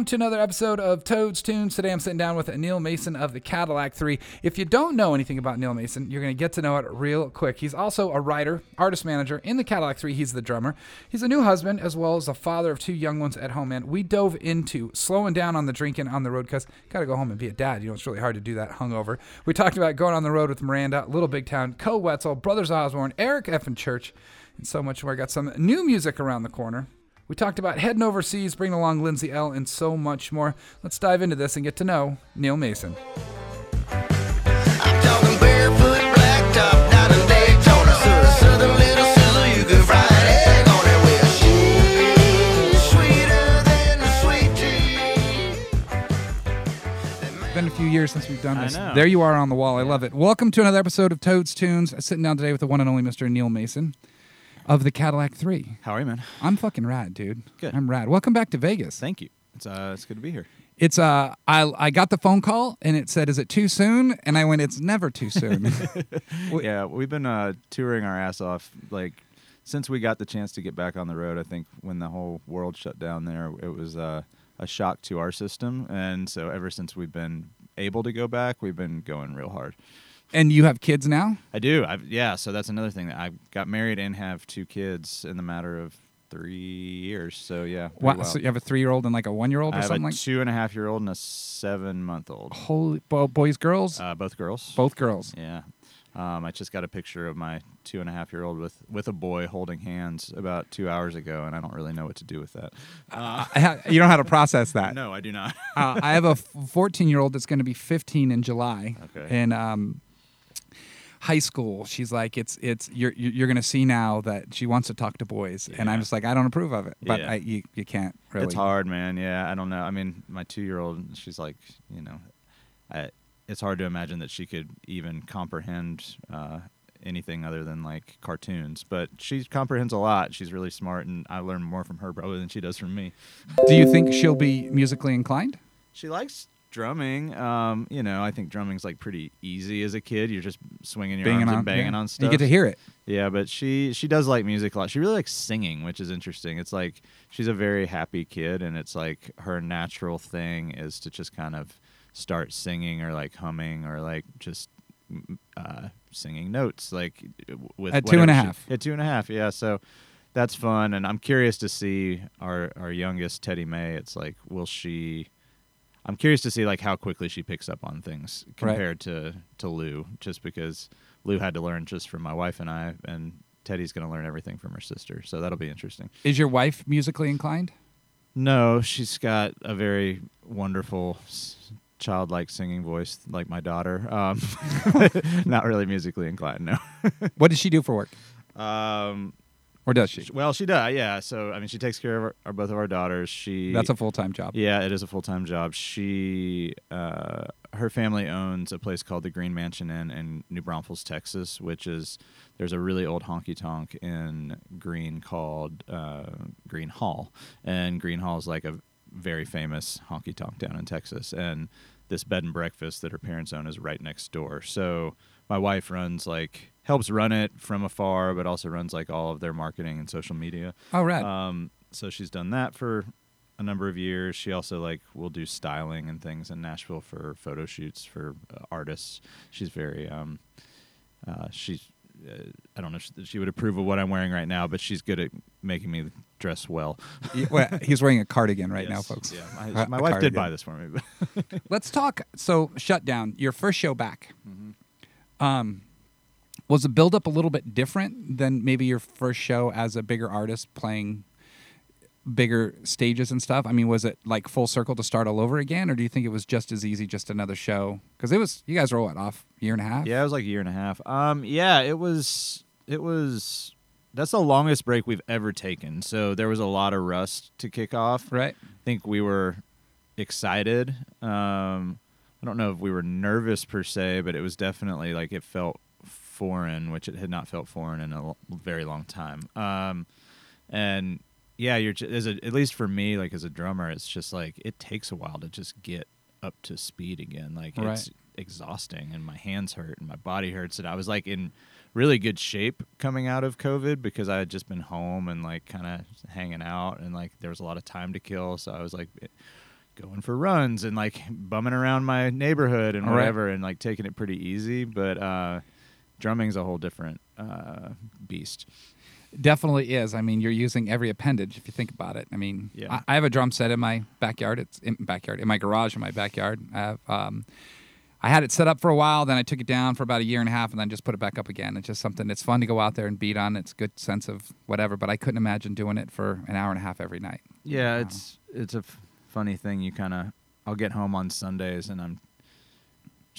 Welcome to another episode of Toads Tunes. Today I'm sitting down with Neil Mason of the Cadillac 3. If you don't know anything about Neil Mason, you're going to get to know it real quick. He's also a writer, artist manager in the Cadillac 3. He's the drummer. He's a new husband as well as a father of two young ones at home. And we dove into slowing down on the drinking on the road because got to go home and be a dad. You know, it's really hard to do that hungover. We talked about going on the road with Miranda, Little Big Town, Koe Wetzel, Brothers Osborne, Eric Effin Church, and so much more. Got some new music around the corner. We talked about heading overseas, bringing along Lindsay Ell, and so much more. Let's dive into this and get to know Neil Mason. I'm talking barefoot, blacktop, down in Daytona, so the southern little Sizzle, you can fry an egg on it with she's sweeter than the sweet tea. Been a few years since we've done I this. know. There you are on the wall. I love it. Welcome to another episode of Toads Tunes. Sitting down today with the one and only Mr. Neil Mason of the Cadillac 3. How are you, man? I'm fucking rad, dude. Good. I'm rad. Welcome back to Vegas. Thank you. It's uh, it's good to be here. It's uh, I I got the phone call and it said, "Is it too soon?" And I went, "It's never too soon." Yeah, we've been uh, touring our ass off like since we got the chance to get back on the road. I think when the whole world shut down there, it was uh, a shock to our system, and so ever since we've been able to go back, we've been going real hard. And you have kids now? I do. I've, yeah, so that's another thing that I got married and have two kids in the matter of three years. So yeah, Wow. well. So you have a three-year-old and like a one-year-old I or have something a like. two and a half year old and a seven month old. Holy bo- boys, girls, Uh, both girls. both girls. Yeah. Um, I just got a picture of my two and a half year old with, with a boy holding hands about two hours ago, and I don't really know what to do with that. Uh, I ha- you don't know how to process that. no, I do not. uh, I have a 14 year old that's going to be 15 in July. Okay. In um, high school, she's like, it's it's you're you're to see now that she wants to talk to boys, and I'm just like, I don't approve of it, but Yeah. I, you you can't really. It's hard, man. Yeah, I don't know. I mean, my two year old, she's like, you know, I, it's hard to imagine that she could even comprehend uh, anything other than like cartoons. But she comprehends a lot. She's really smart, and I learn more from her probably than she does from me. Do you think she'll be musically inclined? She likes drumming. Um, you know, I think drumming's like pretty easy as a kid. You're just swinging your Banging arms on, and banging yeah. on stuff. You get to hear it. Yeah, but she she does like music a lot. She really likes singing, which is interesting. It's like she's a very happy kid, and it's like her natural thing is to just kind of start singing or like humming or like just uh, singing notes, like with At two and a whatever she- At two and a half, yeah. So that's fun, and I'm curious to see our our youngest Teddy May. It's like, will she? I'm curious to see like how quickly she picks up on things Right. compared to to Lou, just because Lou had to learn just from my wife and I, and Teddy's going to learn everything from her sister. So that'll be interesting. Is your wife musically inclined? No, she's got a very wonderful childlike singing voice like my daughter. Um, not really musically inclined, no. What does she do for work, Um, or does she? well, she does, yeah. So I mean, she takes care of our, our, both of our daughters. She That's a full time job. Yeah, it is a full time job. She, uh, her family owns a place called the Gruene Mansion Inn in New Braunfels, Texas, which is there's a really old honky tonk in Gruene called uh, Gruene Hall, and Gruene Hall is like a very famous honky tonk down in Texas, and this bed and breakfast that her parents own is right next door. So my wife runs like helps run it from afar, but also runs like all of their marketing and social media. Oh, right. Um, so she's done that for a number of years. She also like will do styling and things in Nashville for photo shoots for uh, artists. She's very um, uh, she's uh, I don't know if she, she would approve of what I'm wearing right now, but she's good at making me dress well. Well, he's wearing a cardigan right now, folks. Yeah, my, my wife cardigan. did buy this for me. Let's talk. So, shutdown. Your first show back. Mm-hmm. Um, was the build up a little bit different than maybe your first show as a bigger artist playing bigger stages and stuff? I mean, was it like full circle to start all over again, or do you think it was just as easy, just another show? Because it was. You guys were what off year and a half. Yeah, it was like a year and a half. Um, yeah, it was. It was. That's the longest break we've ever taken. So there was a lot of rust to kick off. Right. I think we were excited. Um, I don't know if we were nervous per se, but it was definitely like it felt foreign, which it had not felt foreign in a l- very long time. Um, and yeah, you're ju- as a, at least for me, like as a drummer, it's just like it takes a while to just get up to speed again. Like Right. it's exhausting, and my hands hurt and my body hurts. And I was like in really good shape coming out of COVID because I had just been home and like kind of hanging out, and like there was a lot of time to kill. So I was like going for runs and like bumming around my neighborhood and All right. whatever and like taking it pretty easy. But uh, drumming's a whole different uh, beast. Definitely is. I mean, you're using every appendage if you think about it. I mean, Yeah. I, I have a drum set in my backyard. It's in backyard in my garage in my backyard. I have. Um, I had it set up for a while, then I took it down for about a year and a half, and then just put it back up again. It's just something It's fun to go out there and beat on. It's good sense of whatever, but I couldn't imagine doing it for an hour and a half every night. Yeah, Wow. it's it's a f- funny thing. You kind of I'll get home on Sundays and I'm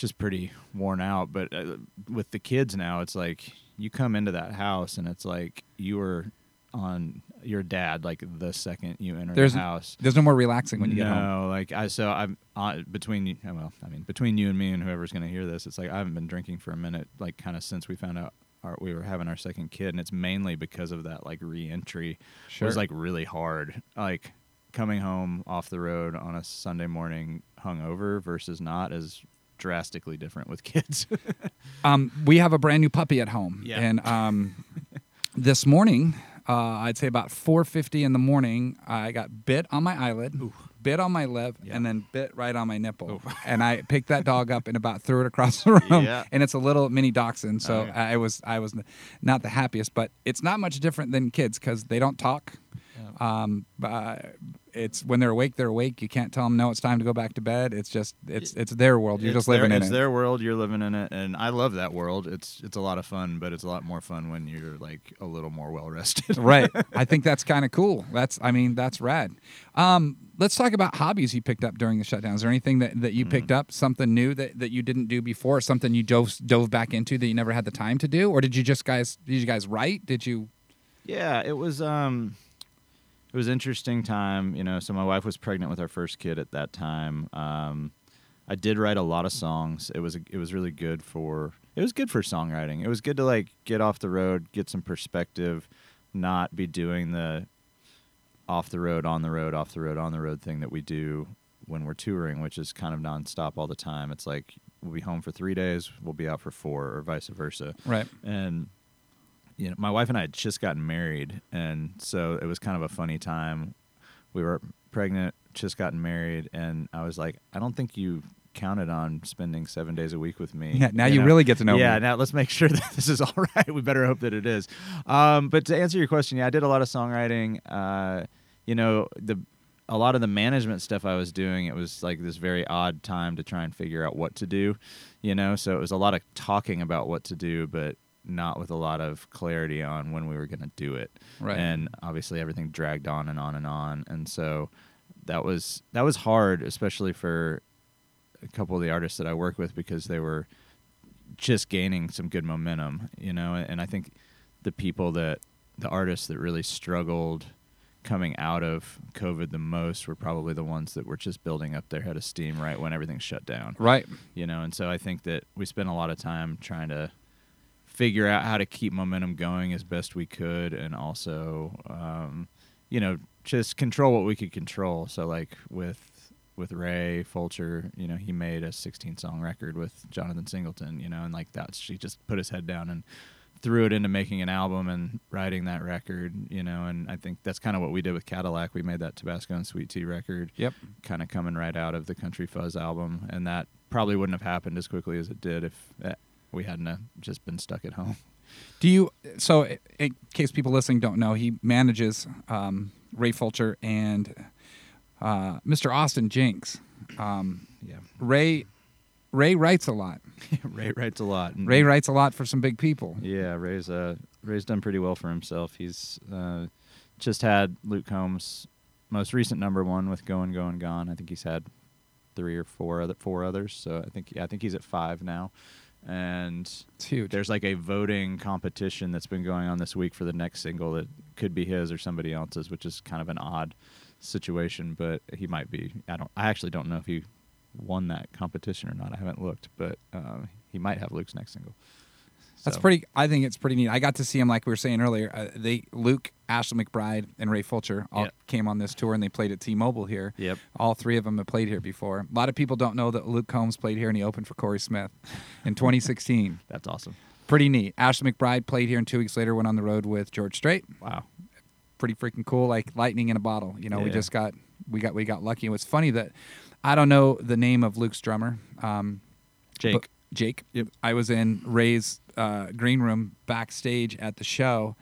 just pretty worn out. But uh, with the kids now, it's like you come into that house and it's like you were on your dad like the second you enter There's the house. There's no more relaxing when you no, get home. like I so I'm uh, between you. Well, I mean between you and me and whoever's going to hear this, it's like I haven't been drinking for a minute, like kind of since we found out our, we were having our second kid, and it's mainly because of that like re-entry Sure. was like really hard. Like coming home off the road on a Sunday morning hungover versus not is drastically different with kids. Um, we have a brand new puppy at home, Yeah. and um, this morning, uh, I'd say about 4:50 in the morning, I got bit on my eyelid, bit on my lip, Yeah. and then bit right on my nipple. and I picked that dog up and about threw it across the room. Yeah. And it's a little mini dachshund, so Oh. I was I was not the happiest, but it's not much different than kids because they don't talk. Um, uh, it's when they're awake, they're awake. You can't tell them no, it's time to go back to bed. It's just it's it's their world. You're It's just living their, in it's it. It's their world. You're living in it, and I love that world. It's it's a lot of fun, but it's a lot more fun when you're like a little more well rested. right. I think that's kind of cool. That's I mean that's rad. Um, let's talk about hobbies you picked up during the shutdown. Is there anything that, that you picked up, something new that, that you didn't do before, something you dove dove back into that you never had the time to do, or did you just guys did you guys write? Did you? Yeah, it was um it was an interesting time, you know, so my wife was pregnant with our first kid at that time. Um I did write a lot of songs. It was it was really good for it was good for songwriting. It was good to like get off the road, get some perspective, not be doing the off the road, on the road, off the road, on the road thing that we do when we're touring, which is kind of nonstop all the time. It's like we'll be home for three days, we'll be out for four, or vice versa Right. and you know my wife and i had just gotten married and so it was kind of a funny time. We were pregnant just gotten married and i was like i don't think you counted on spending seven days a week with me. Yeah, now you really get to know yeah me. Yeah, now let's make sure that this is all right. We better hope that it is. Um, but to answer your question yeah i did a lot of songwriting. Uh, you know the a lot of the management stuff I was doing, it was like this very odd time to try and figure out what to do, you know. So it was a lot of talking about what to do, but not with a lot of clarity on when we were going to do it. Right. And obviously everything dragged on and on and on, and so that was that was hard, especially for a couple of the artists that I work with because they were just gaining some good momentum, you know. And I think the people that the artists that really struggled coming out of COVID the most were probably the ones that were just building up their head of steam right when everything shut down. Right. You know, and so I think that we spent a lot of time trying to figure out how to keep momentum going as best we could and also um, you know, just control what we could control. So like with with Ray Fulcher, you know, he made a 16 song record with Jonathan Singleton, you know, and like that's she just put his head down and threw it into making an album and writing that record, you know, and I think that's kind of what we did with Cadillac. We made that Tabasco and Sweet Tea record, Yep. kind of coming right out of the Country Fuzz album, and that probably wouldn't have happened as quickly as it did if uh, we hadn't uh, just been stuck at home. Do you? So, in case people listening don't know, he manages um, Ray Fulcher and uh, Mr. Austin Jenckes. Um, Yeah, Ray Ray writes a lot. Ray writes a lot. and- Ray writes a lot for some big people. Yeah, Ray's uh, Ray's done pretty well for himself. He's uh, just had Luke Combs' most recent number one with "Going, Going, Gone." I think he's had three or four other four others. So I think yeah, I think he's at five now. And there's like a voting competition that's been going on this week for the next single that could be his or somebody else's, which is kind of an odd situation. But he might be. I don't. I actually don't know if he won that competition or not. I haven't looked, but uh, he might have Luke's next single. That's So- pretty. I think it's pretty neat. I got to see him, like we were saying earlier. Uh, they Luke, Ashley McBryde, and Ray Fulcher all Yep. came on this tour, and they played at T-Mobile here. Yep. All three of them have played here before. A lot of people don't know that Luke Combs played here, and he opened for Corey Smith in 2016. That's awesome. pretty neat. Ashley McBryde played here, and two weeks later went on the road with George Strait. Wow. Pretty freaking cool, like lightning in a bottle. You know, we just got we got we got lucky. It was funny that I don't know the name of Luke's drummer. Um, Jake. Jake. I was in Ray's uh, green room backstage at the show,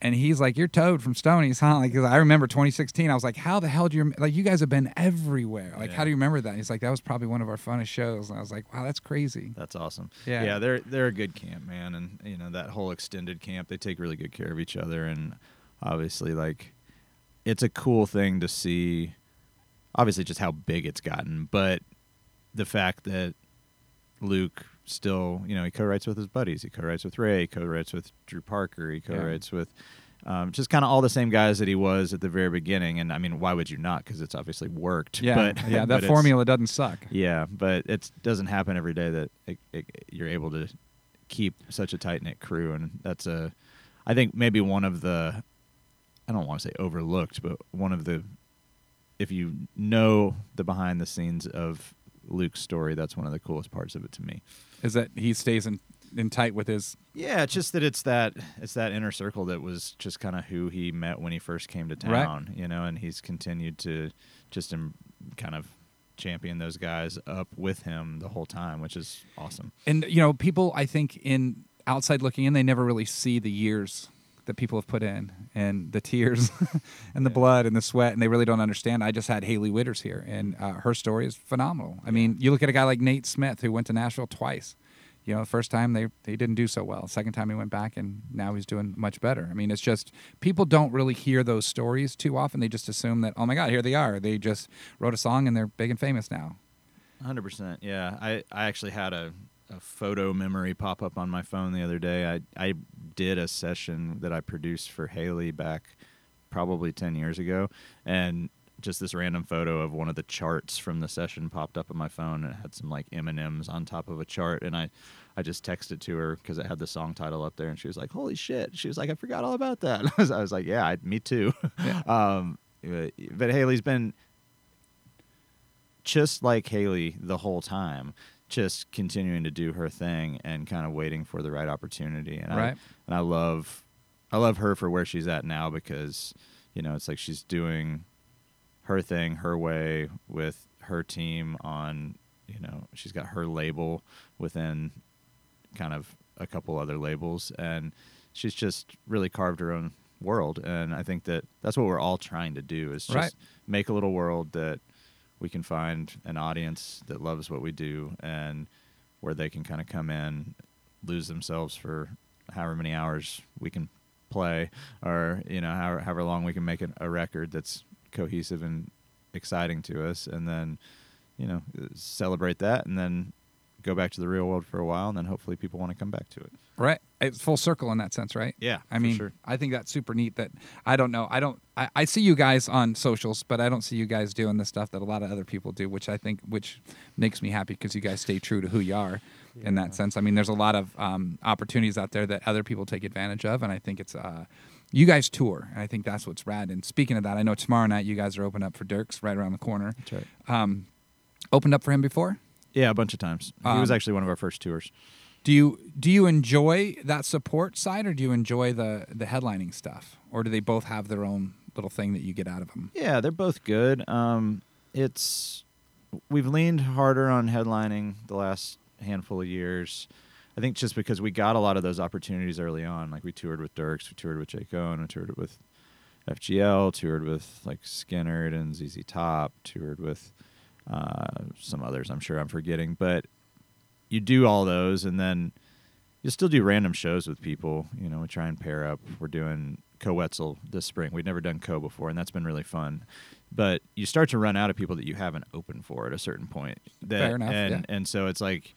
and he's like, "You're Toad from Stoney's, huh?" Like, I remember 2016. I was like, "How the hell do you like? You guys have been everywhere. Like, how do you remember that?" He's like, "That was probably one of our funnest shows." And I was like, "Wow, that's crazy." That's awesome. Yeah. yeah, they're they're a good camp, man, and you know that whole extended camp, they take really good care of each other, and obviously, like, it's a cool thing to see. Obviously, just how big it's gotten, but the fact that Luke still, you know, he co-writes with his buddies, he co-writes with Ray, he co-writes with Drew Parker, he co-writes with. Um, just kind of all the same guys that he was at the very beginning, and I mean, why would you not? Because it's obviously worked. Yeah, but, yeah, that formula doesn't suck. yeah, but it doesn't happen every day that it, it, you're able to keep such a tight knit crew, and that's a, I think maybe one of the, I don't want to say overlooked, but one of the, if you know the behind the scenes of Luke's story, that's one of the coolest parts of it to me. Is that he stays in, in tight with his Yeah, it's just that it's that it's that inner circle that was just kind of who he met when he first came to Right. town, you know, and he's continued to just um, kind of champion those guys up with him the whole time, which is awesome. and you know people i think in outside looking in they never really see the years that people have put in and the tears and the Yeah. blood and the sweat and they really don't understand. I just had haley Whitters here and uh, her story is phenomenal. I mean you look at a guy like nate smith who went to nashville twice. You know the first time they, they didn't do so well. Second time he went back and now he's doing much better. I mean it's just people don't really hear those stories too often. They just assume that oh my god here they are. They just wrote a song and they're big and famous now. Hundred percent. Yeah, I, I actually had a, a photo memory pop up on my phone the other day. I I did a session that I produced for Haley back probably ten years ago, and just this random photo of one of the charts from the session popped up on my phone, and it had some like M and M's on top of a chart, and I. I just texted to her because it had the song title up there, and she was like, "Holy shit!" She was like, "I forgot all about that." I was, I was like, "Yeah, I, me too." Yeah. um, but, but Haley's been just like Haley the whole time, just continuing to do her thing and kind of waiting for the right opportunity. And I and I love I love her for where she's at now because you know it's like she's doing her thing her way with her team on you know she's got her label within kind of a couple other labels and she's just really carved her own world and i think that that's what we're all trying to do is just Right. make a little world that we can find an audience that loves what we do and where they can kind of come in lose themselves for however many hours we can play or you know however, however long we can make an, a record that's cohesive and exciting to us. And then you know celebrate that and then go back to the real world for a while and then hopefully people want to come back to it Right. It's full circle in that sense, right? Yeah, I for mean, sure. I think that's super neat that I don't know. I don't I, I see you guys on socials, but I don't see you guys doing the stuff that a lot of other people do, which I think which makes me happy because you guys stay true to who you are in that sense. I mean, there's a lot of um, opportunities out there that other people take advantage of, and I think it's uh you guys tour, and I think that's what's rad. And speaking of that, I know tomorrow night you guys are open up for Dierks right around the corner. that's right Um, opened up for him before. Yeah a bunch of times he was Um, actually one of our first tours Do you do you enjoy that support side, or do you enjoy the the headlining stuff, or do they both have their own little thing that you get out of them? Yeah, they're both good. Um, it's we've leaned harder on headlining the last handful of years. I think just because we got a lot of those opportunities early on. Like we toured with Dierks, we toured with Jake Owen, we toured with FGL, toured with like Skynyrd and ZZ Top, toured with uh, some others. I'm sure I'm forgetting, but you do all those, and then you still do random shows with people. You know, we try and pair up. We're doing Koe Wetzel this spring. We'd never done Koe before, and that's been really fun. But you start to run out of people that you haven't opened for at a certain point. That, Fair enough, And yeah. and so it's like,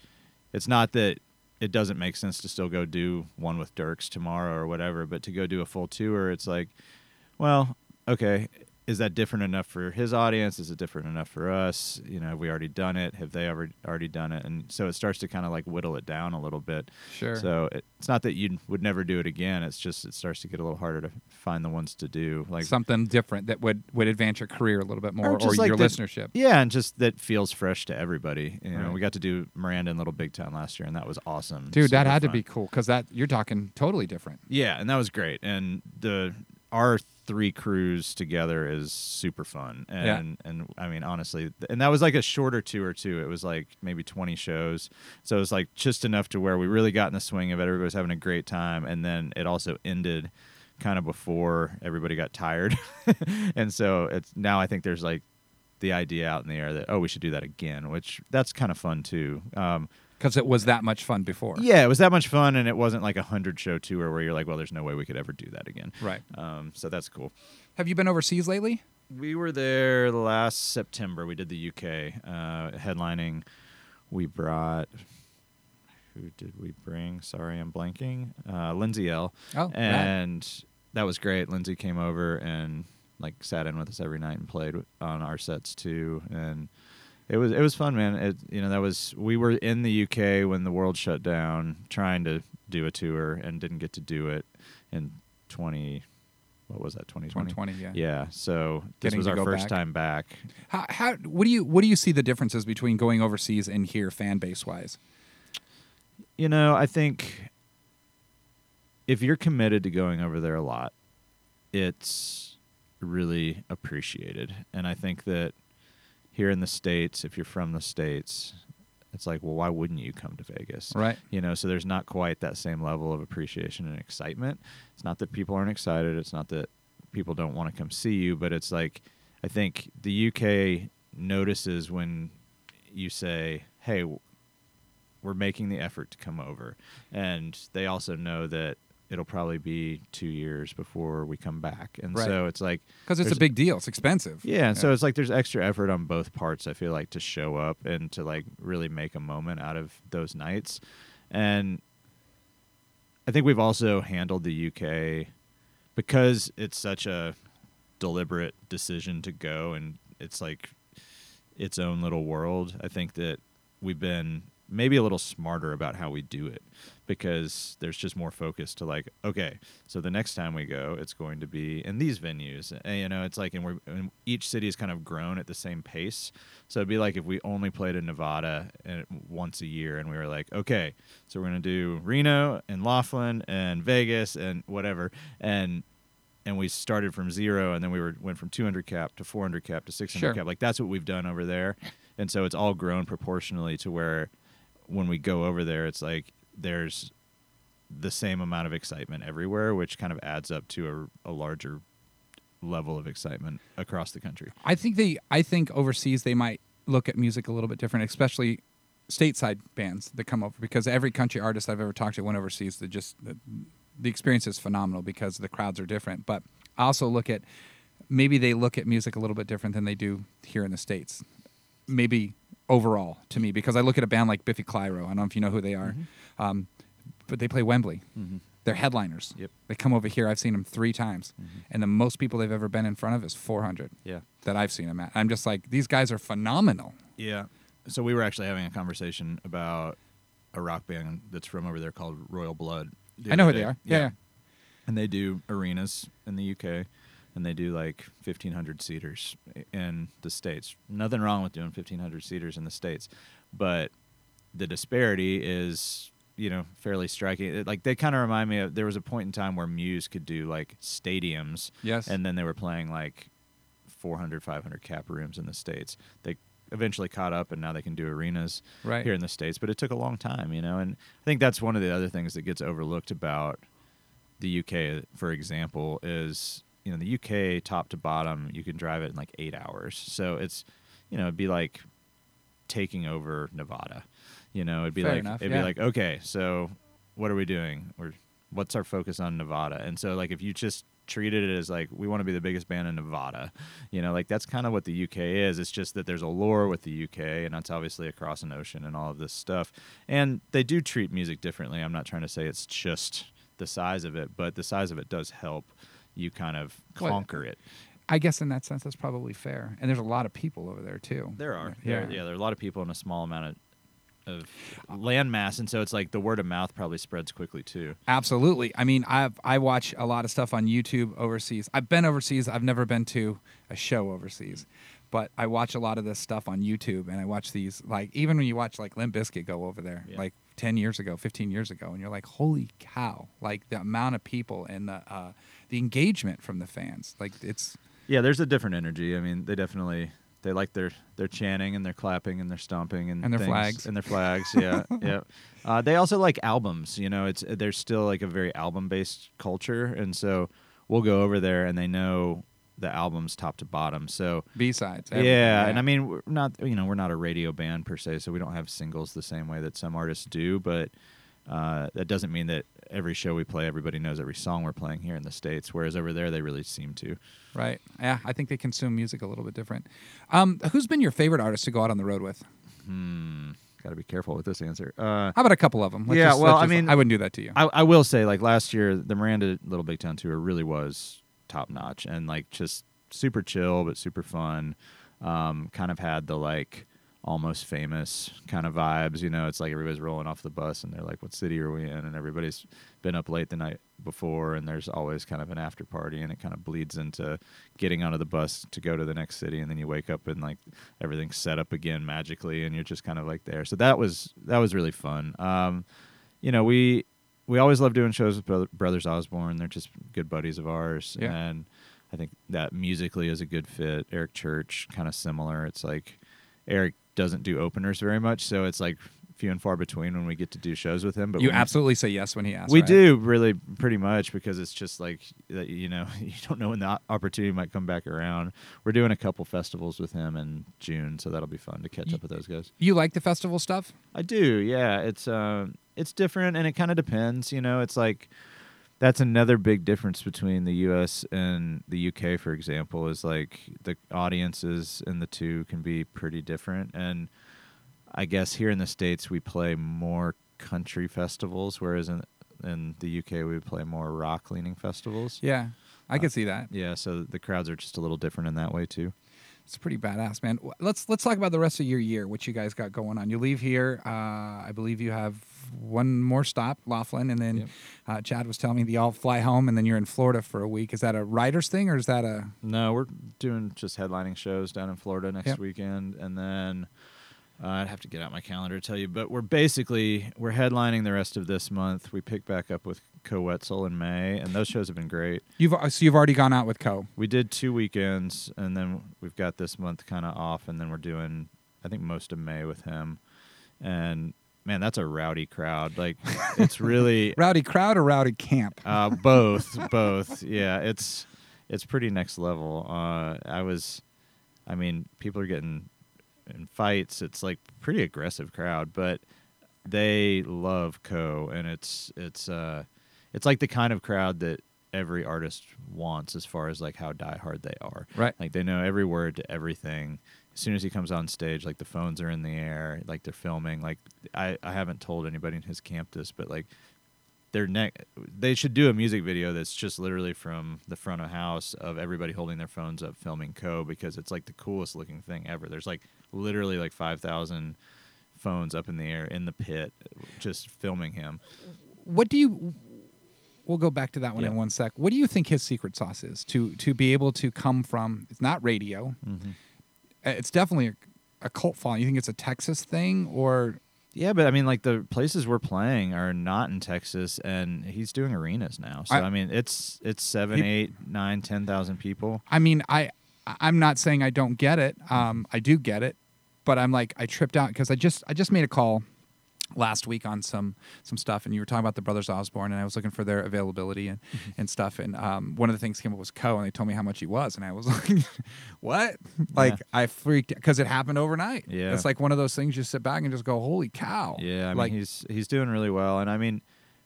it's not that it doesn't make sense to still go do one with Dierks tomorrow or whatever, but to go do a full tour, it's like, well, okay, is that different enough for his audience? Is it different enough for us? You know, have we already done it? Have they ever already done it? And so it starts to kind of like whittle it down a little bit. Sure. So it, it's not that you would never do it again. It's just it starts to get a little harder to find the ones to do. Like Something different that would would advance your career a little bit more, or, just like your listenership. Yeah, and just that feels fresh to everybody. You know, Right. we got to do Miranda in Little Big Town last year, and that was awesome. Dude, that Super had to be cool because that you're talking totally different. Yeah, and that was great. And the our three crews together is super fun. Yeah. and and i mean honestly and that was like a shorter tour too. It was like maybe 20 shows. So it was like just enough to where we really got in the swing of it. Everybody was having a great time. And then it also ended kind of before everybody got tired. And so it's now i think there's like the idea out in the air that oh we should do that again which that's kind of fun too. Um, Because it was that much fun before. yeah, it was that much fun, and it wasn't like a hundred show tour where you're like, well, there's no way we could ever do that again. Right. Um, so that's cool. Have you been overseas lately? We were there last September. We did the UK uh, headlining. We brought. Who did we bring? Sorry, I'm blanking. Uh, Lindsay Ell. Oh, and that was great. Lindsay came over and like sat in with us every night and played on our sets too, and it was it was fun, man. It you know that was we were in the UK when the world shut down, trying to do a tour and didn't get to do it in twenty. What was that? Twenty twenty. 2020, yeah. Yeah. So this Getting was our first back. time back. How, how what do you what do you see the differences between going overseas and here fan base wise? You know, I think if you're committed to going over there a lot, it's really appreciated. And I think that here in the States, if you're from the States, it's like, well, why wouldn't you come to Vegas? Right. You know, so there's not quite that same level of appreciation and excitement. It's not that people aren't excited. It's not that people don't want to come see you, but it's like, I think the UK notices when you say, hey, we're making the effort to come over. And they also know that it'll probably be two years before we come back. And Right. so it's like, Because it's a big deal. It's expensive. yeah, and so it's like there's extra effort on both parts. I feel like to show up and to like really make a moment out of those nights, and I think we've also handled the UK because it's such a deliberate decision to go, and it's like its own little world. I think that we've been maybe a little smarter about how we do it because there's just more focus to like okay so the next time we go it's going to be in these venues and, you know it's like and we're and each city has kind of grown at the same pace. So it'd be like if we only played in nevada and once a year and we were like okay so we're going to do reno and laughlin and vegas and whatever and and we started from zero and then we were went from 200 cap to 400 cap to 600 Sure. cap. Like that's what we've done over there. And so it's all grown proportionally to where when we go over there it's like there's the same amount of excitement everywhere which kind of adds up to a, a larger level of excitement across the country I think they I think overseas they might look at music a little bit different, especially stateside bands that come over because every country artist I've ever talked to went overseas. They just the, the experience is phenomenal because the crowds are different. But I also look at maybe they look at music a little bit different than they do here in the states. Maybe overall to me because I look at a band like Biffy Clyro. I don't know if you know who they are, mm-hmm. Um, but they play Wembley. They're headliners. Yep. They come over here. I've seen them three times, and the most people they've ever been in front of is 400 yeah that I've seen them at. I'm just like, these guys are phenomenal. yeah so we were actually having a conversation about a rock band that's from over there called royal blood I know who they are. Yeah. yeah. and they do arenas in the UK, and they do like 1,500 seaters in the states. Nothing wrong with doing 1,500 seaters in the states, but the disparity is you know fairly striking. It- Like they kind of remind me of there was a point in time where Muse could do like stadiums, Yes. and then they were playing like 400, 500 cap rooms in the states. They eventually caught up, and now they can do arenas Right. here in the states. But it took a long time, you know. And I think that's one of the other things that gets overlooked about the UK, for example, is you know the UK top to bottom you can drive it in like eight hours. So it's you know it'd be like taking over Nevada. You know, it'd be Fair like enough, it'd yeah. be like okay, so what are we doing? We're what's our focus on Nevada? And so like if you just treated it as like we want to be the biggest band in Nevada, you know, like that's kind of what the UK is. It's just that there's a lore with the UK, and that's obviously across an ocean and all of this stuff. And they do treat music differently. I'm not trying to say it's just the size of it, but the size of it does help you kind of Well, conquer it. I guess in that sense, that's probably fair. And there's a lot of people over there too. There are, Yeah. yeah, yeah. There are a lot of people in a small amount of of land mass, and so it's like the word of mouth probably spreads quickly too. Absolutely. I mean, I I watch a lot of stuff on YouTube overseas. I've been overseas. I've never been to a show overseas, but I watch a lot of this stuff on YouTube, and I watch these like even when you watch like Limp Bizkit go over there, Yeah. like 10 years ago, 15 years ago, and you're like, holy cow! Like the amount of people and the uh, the engagement from the fans, like it's Yeah, there's a different energy. I mean, they definitely they like their their chanting and their clapping and their stomping and And their things, flags. and their flags. Yeah, yeah. Uh, they also like albums. You know, it's there's still like a very album based culture, and so we'll go over there and they know the albums top to bottom. So B sides. yeah, and I mean, we're not you know we're not a radio band per se, so we don't have singles the same way that some artists do. But uh, that doesn't mean that every show we play, everybody knows every song we're playing here in the states. Whereas over there, they really seem to. right. Yeah, I think they consume music a little bit different. Um, who's been your favorite artist to go out on the road with? Hmm. Got to be careful with this answer. Uh, How about a couple of them? Yeah, well, I mean- I wouldn't do that to you. I, I will say, like last year, the Miranda Little Big Town tour really was top notch and like just super chill but super fun. Um, kind of had the like almost famous kind of vibes. You know, it's like everybody's rolling off the bus and they're like, "What city are we in?" And everybody's been up late the night before, and there's always kind of an after party, and it kind of bleeds into getting onto the bus to go to the next city, and then you wake up and like everything's set up again magically, and you're just kind of like there. So that was that was really fun. Um, you know, we we always love doing shows with Brothers Osborne. They're just good buddies of ours, Yeah. and I think that musically is a good fit. Eric Church, kind of similar. It's like Eric doesn't do openers very much, so it's like few and far between when we get to do shows with him. But you absolutely say yes when he asks. we right? do really pretty much because it's just like that. You know, you don't know when the opportunity might come back around. We're doing a couple festivals with him in June, so that'll be fun to catch up with those guys. You like the festival stuff? I do, yeah. It's um, it's different, and it kind of depends. You know, it's like that's another big difference between the U.S. and the UK, for example, is like the audiences in the two can be pretty different, and I guess here in the states we play more country festivals, whereas in in the UK we play more rock leaning festivals. Yeah, I Uh, can see that. Yeah, so the crowds are just a little different in that way too. It's pretty badass, man. Let's let's talk about the rest of your year. What you guys got going on? You leave here. Uh, I believe you have one more stop, Laughlin, and then Yep. uh, Chad was telling me the all fly home, and then you're in Florida for a week. Is that a writers thing, or is that a? No, we're doing just headlining shows down in Florida next Yep. weekend, and then uh, I'd have to get out my calendar to tell you. But we're basically we're headlining the rest of this month. We pick back up with Koe Wetzel in May, and those shows have been great. You've uh, so you've already gone out with Koe. We did two weekends, and then we've got this month kind of off, and then we're doing I think most of May with him, and man, that's a rowdy crowd. Like it's really Rowdy crowd or rowdy camp? uh, both, both. Yeah, it's it's pretty next level. Uh, I was, I mean, people are getting in fights. It's like pretty aggressive crowd, but they love Koe, and it's it's uh, it's like the kind of crowd that every artist wants as far as like how diehard they are. Right. Like they know every word to everything. As soon as he comes on stage, like the phones are in the air, like they're filming. Like I, I haven't told anybody in his camp this, but like their neck they should do a music video that's just literally from the front of house of everybody holding their phones up filming Koe because it's like the coolest looking thing ever there's like literally like 5000 phones up in the air in the pit just filming him What do you? We'll go back to that one Yeah. in one sec. What do you think his secret sauce is to to be able to come from? It's not radio. Mm-hmm. Uh, It's definitely a, a cult following. You think it's a Texas thing or? yeah but i mean like the places we're playing are not in texas and he's doing arenas now so I- i, mean it's it's seven He- eight nine ten thousand people I mean, I I'm not saying I don't get it. Um, I do get it, but I'm like I tripped out because I just I just made a call last week on some some stuff, and you were talking about the brothers Osborne, and I was looking for their availability and and stuff, and um, one of the things came up was Koe, and they told me how much he was, and I was like, what? Like I freaked because it happened overnight. Yeah. it's like one of those things you sit back and just go, holy cow. Yeah, I mean like he's he's doing really well, and I mean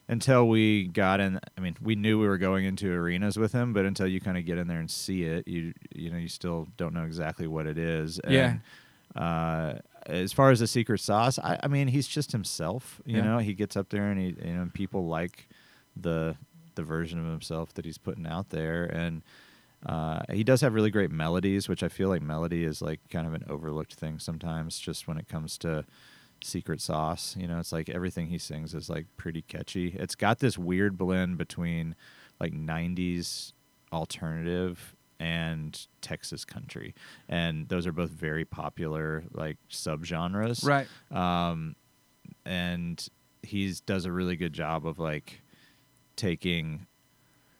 until we got in, I mean we knew we were going into arenas with him, but until you kind of get in there and see it, you you know you still don't know exactly what it is. Yeah. And, uh, as far as the secret sauce, I, I mean he's just himself. You Yeah. know, he gets up there and he you know people like the the version of himself that he's putting out there, and uh, he does have really great melodies, which I feel like melody is like kind of an overlooked thing sometimes, just when it comes to secret sauce. You know, it's like everything he sings is like pretty catchy. It's got this weird blend between like '90s alternative and Texas country, and those are both very popular like subgenres right. um, and he's does a really good job of like taking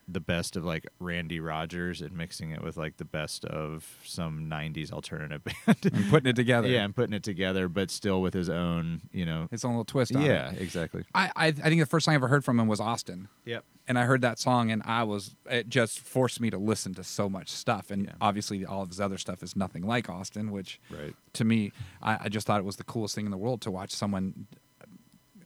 the best of like Randy Rogers and mixing it with like the best of some 90s alternative band. And putting it together. yeah, and putting it together but still with his own, you know. His own little twist on it. Yeah, exactly. I, I I think the first time I ever heard from him was Austin. Yep. and I heard that song, and I was it just forced me to listen to so much stuff, and Yeah. obviously all of his other stuff is nothing like Austin, which Right. to me, I, I just thought it was the coolest thing in the world to watch someone.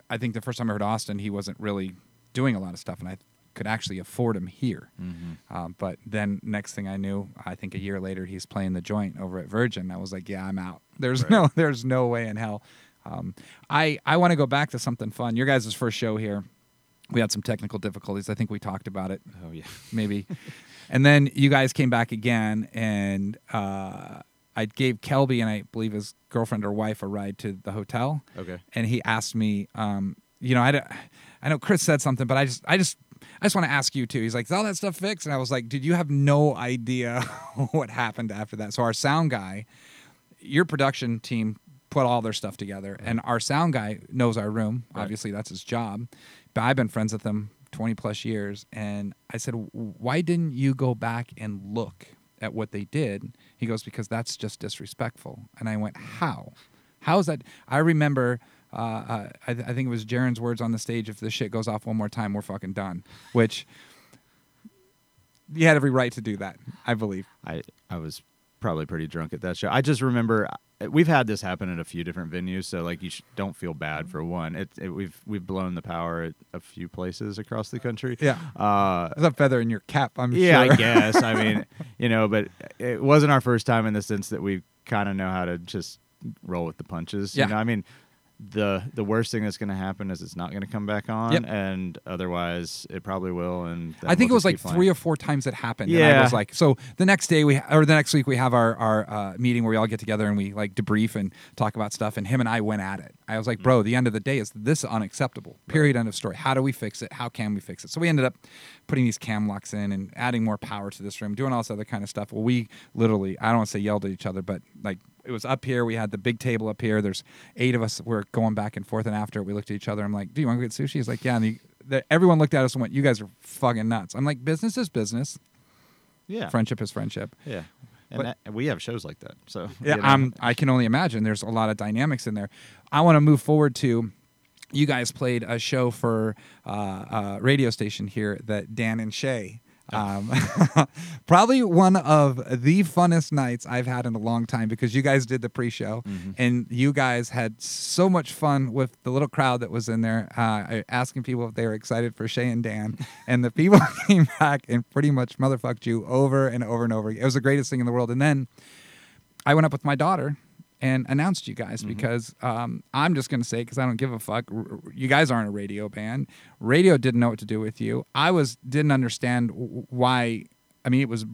I think the first time I heard Austin, he wasn't really doing a lot of stuff, and I could actually afford him here. Mm-hmm. Um, but then next thing I knew, I think a year later, he's playing the joint over at Virgin. I was like, yeah, I'm out. There's Right. no, there's no way in hell. Um, I I want to go back to something fun. Your guys' first show here, we had some technical difficulties. I think we talked about it Oh yeah. maybe. and then you guys came back again, and uh, I gave Kelby and I believe his girlfriend or wife a ride to the hotel. Okay. And he asked me, um, you know, I, don't- I know Chris said something, but I just, I just, I just want to ask you too. He's like, is all that stuff fixed? And I was like, dude, you have no idea what happened after that. So our sound guy, your production team put all their stuff together, and our sound guy knows our room. Right. Obviously, that's his job. But I've been friends with him 20 plus years, and I said, why didn't you go back and look at what they did? He goes, because that's just disrespectful. And I went, how? How is that? I remember. Uh, uh, I, th- I think it was Jaren's words on the stage. If this shit goes off one more time, we're fucking done. Which you had every right to do that. I believe. I I was probably pretty drunk at that show. I just remember uh, we've had this happen at a few different venues, so like you sh- don't feel bad for one. It, it we've we've blown the power at a few places across the country. Yeah. Uh, There's a feather in your cap. I'm yeah, sure. I guess. I mean, you know, but it wasn't our first time in the sense that we kind of know how to just roll with the punches. Yeah. You know, I mean, the the worst thing that's going to happen is it's not going to come back on, Yep. and otherwise it probably will. And I think it we'll was like three or four times it happened. And I Yeah. was like, so the next day we or the next week we have our our uh, meeting where we all get together and we like debrief and talk about stuff. And him and I went at it. I was like, bro, the end of the day is this unacceptable. Period. End of story. How do we fix it? How can we fix it? So we ended up putting these cam locks in and adding more power to this room, doing all this other kind of stuff. Well, we literally, I don't want to say yelled at each other, but like it was up here. We had the big table up here. There's eight of us. We're going back and forth. And after we looked at each other, I'm like, "Do you want to get sushi?" He's like, "Yeah." And the, the, everyone looked at us and went, "You guys are fucking nuts." I'm like, "Business is business. yeah, Friendship is friendship." yeah. And But- that, and we have shows like that, so Yeah, you know. I can only imagine. There's a lot of dynamics in there. I want to move forward to. You guys played a show for uh, a radio station here that Dan and Shay. Um, probably one of the funnest nights I've had in a long time because you guys did the pre-show and you guys had so much fun with the little crowd that was in there, uh, asking people if they were excited for Shay and Dan, and the people came back and pretty much motherfucked you over and over and over. It was the greatest thing in the world. And then I went up with my daughter and announced you guys because um, I'm just going to say because I don't give a fuck. r- You guys aren't a radio band. Radio didn't know what to do with you. I was didn't understand why. I mean, it was.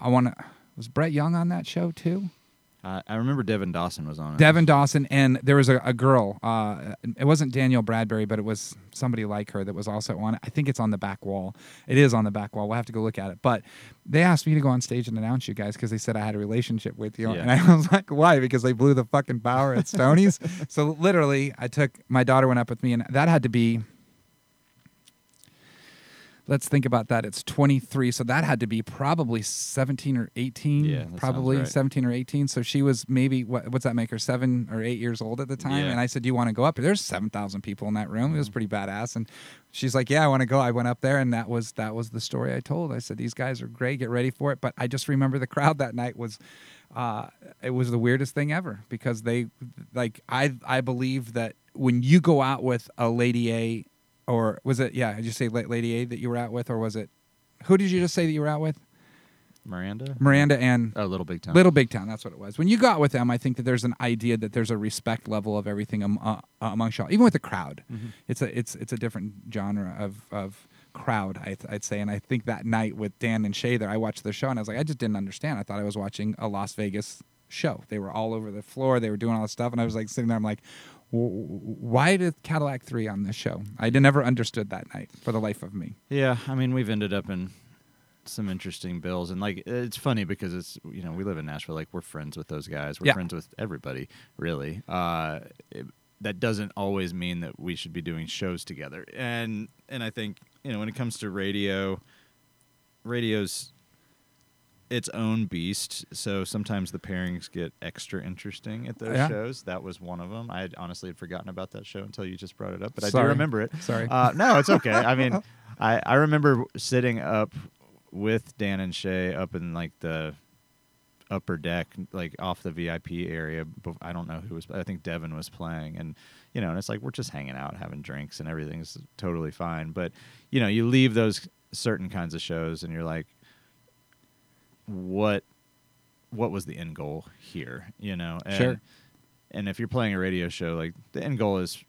I want to. Was Brett Young on that show too? I, I remember Devin Dawson was on it. Devin Dawson and there was a, a girl. Uh, it wasn't Danielle Bradbery, but it was somebody like her that was also on it. I think it's on the back wall. It is on the back wall. We'll have to go look at it. But they asked me to go on stage and announce you guys because they said I had a relationship with you, Yeah. and I was like, why? Because they blew the fucking power at Stoney's. so literally, I took my daughter went up with me, and that had to be. Let's think about that. It's 23, so that had to be probably 17 or 18. Yeah, probably right. 17 or 18. So she was maybe what, what's that make her seven or eight years old at the time. Yeah. And I said, "Do you want to go up?" There's 7,000 people in that room. It was pretty badass. And she's like, "Yeah, I want to go." I went up there, and that was that was the story I told. I said, "These guys are great. Get ready for it." But I just remember the crowd that night was. Uh, it was the weirdest thing ever because they, like, I I believe that when you go out with a lady A, or was it yeah? Did you say lady A that you were out with, or was it? Who did you just say that you were out with? Miranda. Miranda and Oh, Little Big Town. Little Big Town, that's what it was. When you got with them, I think that there's an idea that there's a respect level of everything am, uh, amongst y'all, even with the crowd. It's a it's it's a different genre of of crowd, I, I'd say. And I think that night with Dan and Shay there, I watched the show and I was like, I just didn't understand. I thought I was watching a Las Vegas show. They were all over the floor. They were doing all this stuff, and I was like sitting there. I'm like, "W- w- why did Cadillac Three on this show? I never understood that night for the life of me. Yeah, I mean, we've ended up in some interesting bills, and like it's funny because it's you know we live in Nashville, like we're friends with those guys, we're Yeah. friends with everybody, really. Uh, it- that doesn't always mean that we should be doing shows together. And and I think you know when it comes to radio, radio's its own beast. So sometimes the pairings get extra interesting at those Yeah. shows. That was one of them. I had honestly had forgotten about that show until you just brought it up, but I do remember it. Sorry. Uh, no, it's okay. I mean, I I remember sitting up with Dan and Shay up in like the upper deck, like off the VIP area. I don't know who was. I think Devin was playing, and you know, and it's like we're just hanging out, having drinks, and everything's totally fine. But you know, you leave those certain kinds of shows, and you're like, what, what was the end goal here? You know, and, Sure. And if you're playing a radio show, like the end goal is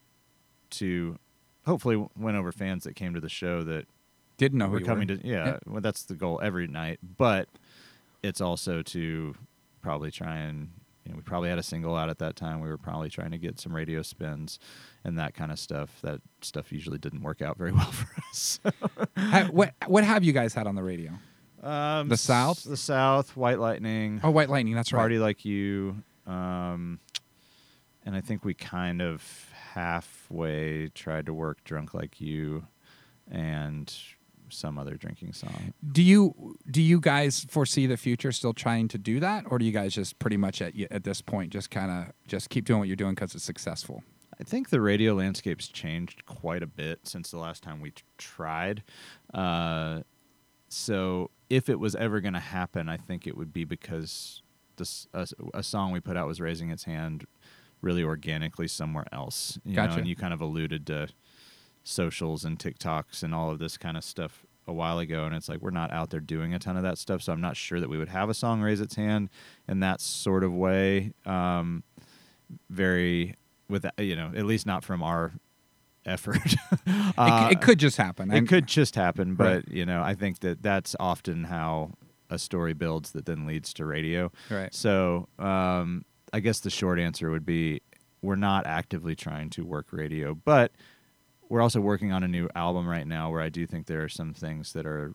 to hopefully win over fans that came to the show that Didn't know who we're coming were. to yeah, well that's the goal every night but it's also to probably try and you know we probably had a single out at that time we were probably trying to get some radio spins and that kind of stuff that stuff usually didn't work out very well for us Ha- what what have you guys had on the radio? Um, The South? the south white lightning Oh, White Lightning. That's right. party like you um, and i think we kind of halfway tried to work drunk like you and some other drinking song Do you do you guys foresee the future still trying to do that, or do you guys just pretty much at at this point just kind of just keep doing what you're doing because it's successful? I think the radio landscape's changed quite a bit since the last time we t- tried. Uh, so if it was ever going to happen, I think it would be because this a, a song we put out was raising its hand really organically somewhere else. You know, Gotcha. and you kind of alluded to socials and TikToks and all of this kind of stuff a while ago and it's like we're not out there doing a ton of that stuff so I'm not sure that we would have a song raise its hand in that sort of way um, very with you know at least not from our effort It, Uh, c- it could just happen. it I'm- could just happen but Right. you know i think that that's often how a story builds that then leads to radio Right. so um, i guess the short answer would be we're not actively trying to work radio but we're also working on a new album right now where i do think there are some things that are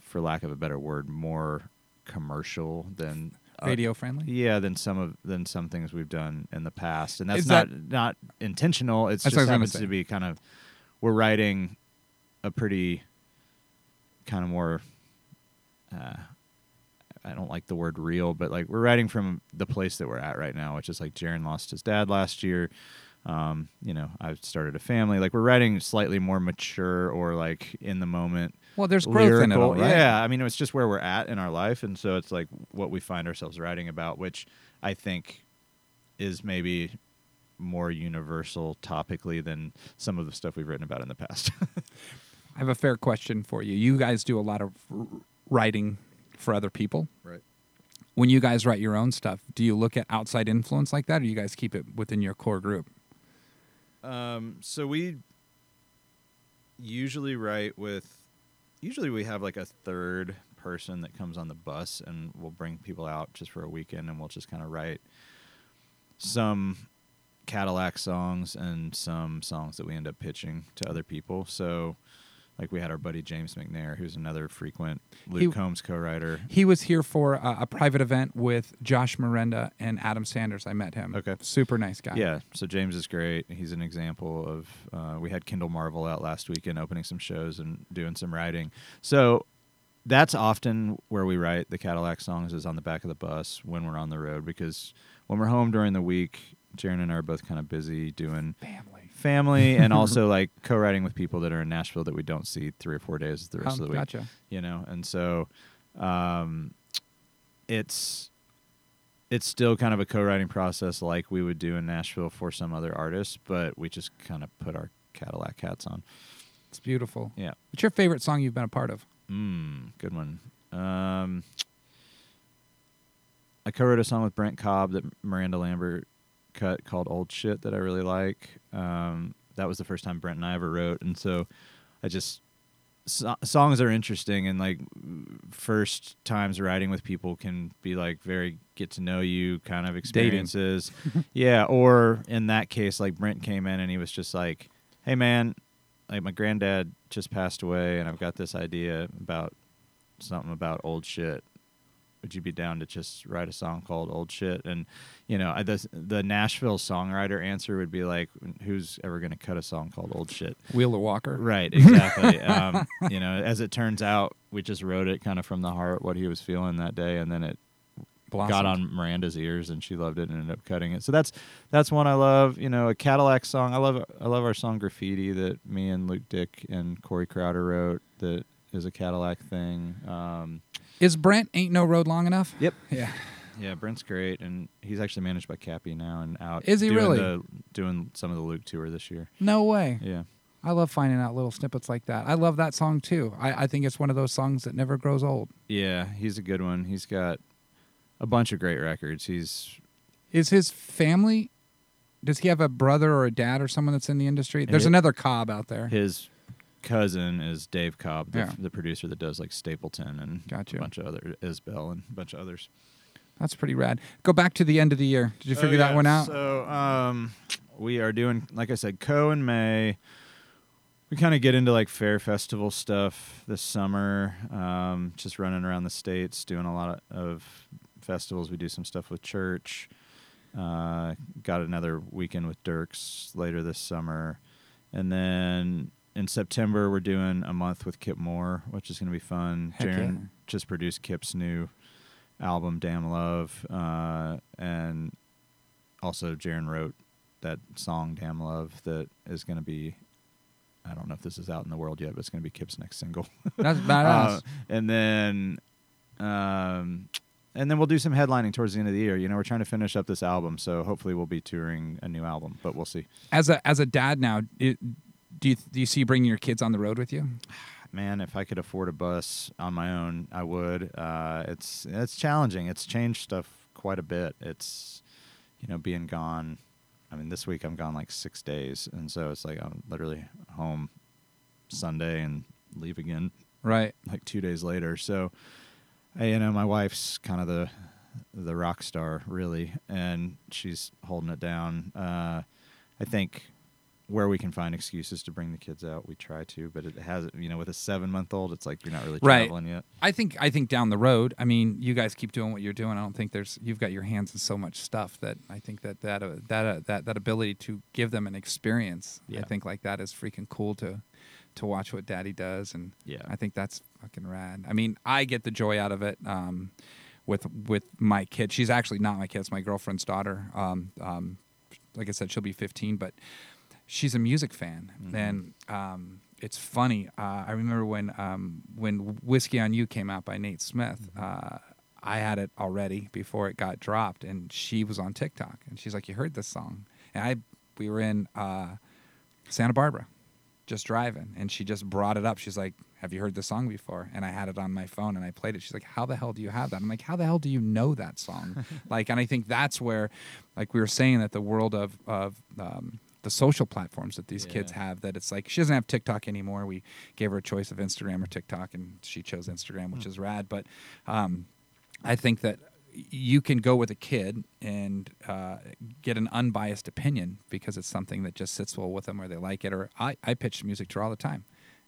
for lack of a better word more commercial than radio friendly. yeah, than some of than some things we've done in the past, and that's Is not that- not intentional. It's just what I was gonna happens to be kind of we're writing a pretty kind of more. Uh, I don't like the word real, but like we're writing from the place that we're at right now, which is like Jaron lost his dad last year. Um, you know, I've started a family. Like we're writing slightly more mature or like in the moment Well, there's growth in it, all, right? Yeah, I mean, it's just where we're at in our life, and so it's like what we find ourselves writing about, which I think is maybe more universal topically than some of the stuff we've written about in the past. I have a fair question for you. You guys do a lot of writing for other people. right. When you guys write your own stuff, do you look at outside influence like that, or do you guys keep it within your core group? Um, so we usually write with. Usually we have like a third person that comes on the bus, and we'll bring people out just for a weekend, and we'll just kind of write some Cadillac songs and some songs that we end up pitching to other people. So, like we had our buddy James McNair, who's another frequent Luke He- Combs co-writer. He was here for a, a private event with Josh Miranda and Adam Sanders. I met him. Okay. Super nice guy. Yeah, so James is great. He's an example of. Uh, we had Kendall Marvel out last weekend, opening some shows and doing some writing. So that's often where we write the Cadillac songs is on the back of the bus when we're on the road because when we're home during the week, Jaron and I are both kind of busy doing Family. Family and also like co-writing with people that are in Nashville that we don't see three or four days the rest Um, of the week gotcha. you know and so um it's it's still kind of a co-writing process like we would do in Nashville for some other artists but we just kind of put our Cadillac hats on It's beautiful. yeah What's your favorite song you've been a part of? mm, good one um I co-wrote a song with Brent Cobb that Miranda Lambert cut called "Old Shit" that I really like. Um, that was the first time Brent and I ever wrote, and so I just so- songs are interesting and like first times writing with people can be like very get to know you kind of experiences. yeah, or in that case, like Brent came in and he was just like, "Hey man, like my granddad just passed away, and I've got this idea about something about old shit." Would you be down to just write a song called Old Shit? And you know, I, the the Nashville songwriter answer would be like, who's ever going to cut a song called Old Shit? Wheeler Walker. Right, exactly. um, you know, as it turns out, we just wrote it kind of from the heart, what he was feeling that day, and then it got on Miranda's ears, and she loved it and ended up cutting it. So that's that's one I love. You know, a Cadillac song. I love I love our song Graffiti that me and Luke Dick and Corey Crowder wrote. That is a Cadillac thing. Um, Is Brent Ain't No Road Long Enough? Yep. Yeah. yeah, Brent's great, and he's actually managed by Cappy now and out. Is he doing really? The, doing some of the Luke tour this year. No way. Yeah. I love finding out little snippets like that. I love that song too. I, I think it's one of those songs that never grows old. Yeah, he's a good one. He's got a bunch of great records. He's Is his family? Does he have a brother or a dad or someone that's in the industry? There's Hi- another Cobb out there. his cousin is Dave Cobb, the, Yeah. the producer that does like Stapleton and Gotcha. a bunch of other Isbell and a bunch of others. That's pretty rad. Go back to the end of the year. Did you figure Oh, that one out? So um, we are doing, like I said, Koe in May. We kind of get into like fair festival stuff this summer. Um, just running around the states, doing a lot of festivals. We do some stuff with Church. Uh, got another weekend with Dierks later this summer, and then in September we're doing a month with Kip Moore, which is going to be fun. Heck Jaron yeah. just produced Kip's new album, Damn Love, uh, and also Jaron wrote that song Damn Love that is going to be. I don't know if this is out in the world yet, but it's going to be Kip's next single. That's badass. Uh, and then, um, and then we'll do some headlining towards the end of the year. You know, we're trying to finish up this album, so hopefully we'll be touring a new album, but we'll see. as a as a dad now, it, do you do you see bringing your kids on the road with you? Man, if I could afford a bus on my own, I would. Uh, it's it's challenging. It's changed stuff quite a bit. It's you know being gone. I mean, this week I'm gone like six days, and so it's like I'm literally home Sunday and leave again Right. like two days later. So, I, you know, my wife's kind of the the rock star, really, and she's holding it down. Uh, I think where we can find excuses to bring the kids out, we try to, but it has, you know, with a seven month old, it's like you're not really Right. traveling yet. I think I think down the road. I mean, you guys keep doing what you're doing. I don't think there's you've got your hands in so much stuff that I think that that uh, that uh, that that ability to give them an experience. I think like that is freaking cool to to watch what Daddy does, and Yeah. I think that's fucking rad. I mean, I get the joy out of it. Um, with with my kid, she's actually not my kid; it's my girlfriend's daughter. Um, um, like I said, she'll be 15, but she's a music fan, Mhm. and um, it's funny. Uh, I remember when um, when "Whiskey on You" came out by Nate Smith. Uh, I had it already before it got dropped, and she was on TikTok, and she's like, "You heard this song?" And I, we were in uh, Santa Barbara, just driving, and she just brought it up. She's like, "Have you heard this song before?" And I had it on my phone, and I played it. She's like, "How the hell do you have that?" I'm like, "How the hell do you know that song?" like, and I think that's where, like we were saying, that the world of of um, the social platforms that these kids have, that it's like she doesn't have TikTok anymore. We gave her a choice of Instagram or TikTok, and she chose Instagram, which is rad. But um, I think that you can go with a kid and uh, get an unbiased opinion because it's something that just sits well with them or they like it. Or I, I pitch music to her all the time,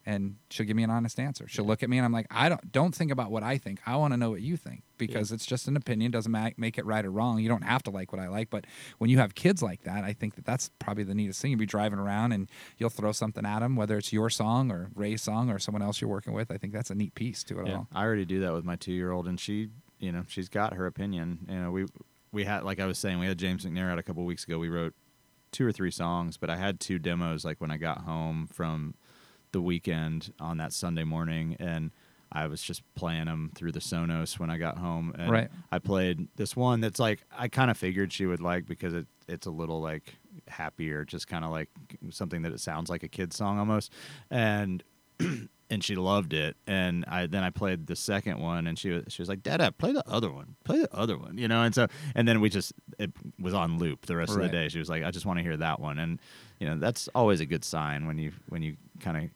and she'll give me an honest answer. She'll look at me and I'm like, I don't don't think about what I think. I want to know what you think because it's just an opinion. Doesn't ma- make it right or wrong. You don't have to like what I like. But when you have kids like that, I think that that's probably the neatest thing. You'll be driving around and you'll throw something at them, whether it's your song or Ray's song or someone else you're working with. I think that's a neat piece to it Yeah, all. I already do that with my two year old, and she, you know, she's got her opinion. You know, we we had like I was saying, we had James McNair out a couple weeks ago. We wrote two or three songs, but I had two demos like when I got home from the weekend on that Sunday morning, and I was just playing them through the Sonos when I got home. And Right. I played this one that's like I kind of figured she would like because it it's a little like happier, just kind of like something that it sounds like a kid's song almost, and and she loved it. And I then I played the second one, and she was she was like, "Dada, play the other one, play the other one," you know. And so and then we just it was on loop the rest of the day. She was like, "I just want to hear that one," and you know that's always a good sign when you when you kind of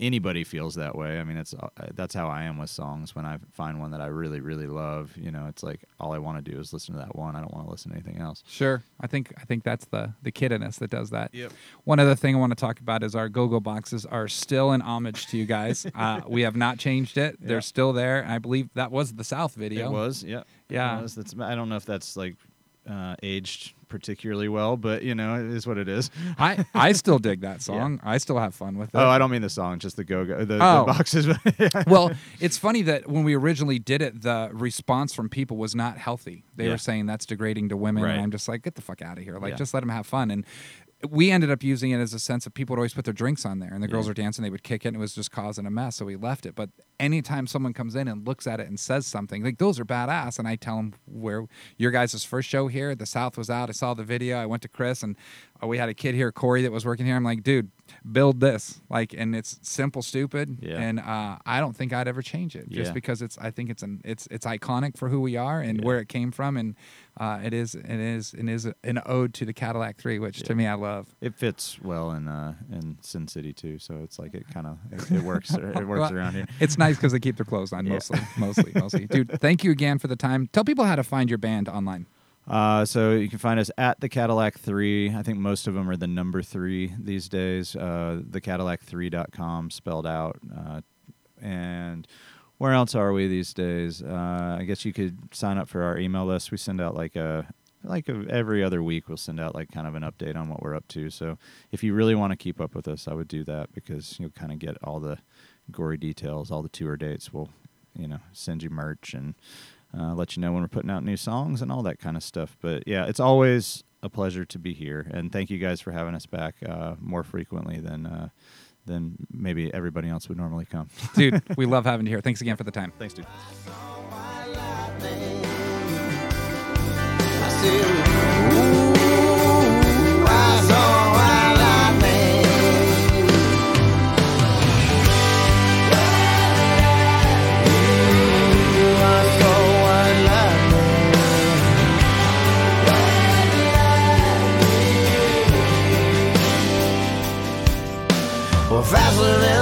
anybody feels that way. I mean, it's uh, that's how I am with songs. When I find one that I really, really love, you know, it's like all I want to do is listen to that one. I don't want to listen to anything else. Sure. I think I think that's the the kid in us that does that. Yep. One other thing I want to talk about is our go-go boxes are still an homage to you guys. uh, we have not changed it. They're Yeah. still there. I believe that was the South video. It was, yeah, It Yeah. was. That's. I don't know if that's like uh, aged particularly well, but you know, it is what it is. I I still dig that song. I still have fun with it. Oh, I don't mean the song, just the go go the, Oh. the boxes. well, it's funny that when we originally did it, the response from people was not healthy. They Yeah. were saying that's degrading to women, Right. and I'm just like, get the fuck out of here! Like, Yeah. just let them have fun. And we ended up using it as a sense of people would always put their drinks on there, and the girls Yeah. were dancing, they would kick it, and it was just causing a mess. So we left it. But anytime someone comes in and looks at it and says something, like those are badass, and I tell them where your guys' first show here, the South was out. I saw the video. I went to Chris, and we had a kid here, Corey, that was working here. I'm like, dude, build this, like, and it's simple, stupid, Yeah. and uh, I don't think I'd ever change it, just Yeah. because it's. I think it's an it's it's iconic for who we are and Yeah. where it came from, and uh, it is it is it is an ode to the Cadillac Three, which to me I love. It fits well in uh, in Sin City too, so it's like it kind of it, it works. It works Well, around here. It's nice because they keep their clothes on mostly, mostly, mostly. Dude, thank you again for the time. Tell people how to find your band online. Uh, so you can find us at the Cadillac Three. I think most of them are the number three these days. Uh, thecadillac3.com spelled out. Uh, and where else are we these days? Uh, I guess you could sign up for our email list. We send out like a like every other week. We'll send out like kind of an update on what we're up to. So if you really want to keep up with us, I would do that because you'll kind of get all the gory details, all the tour dates. We'll you know send you merch and uh, let you know when we're putting out new songs and all that kind of stuff. But yeah, it's always a pleasure to be here, and thank you guys for having us back uh, more frequently than uh, than maybe everybody else would normally come. Dude, we love having you here. Thanks again for the time. Thanks, dude. I said, Vaseline.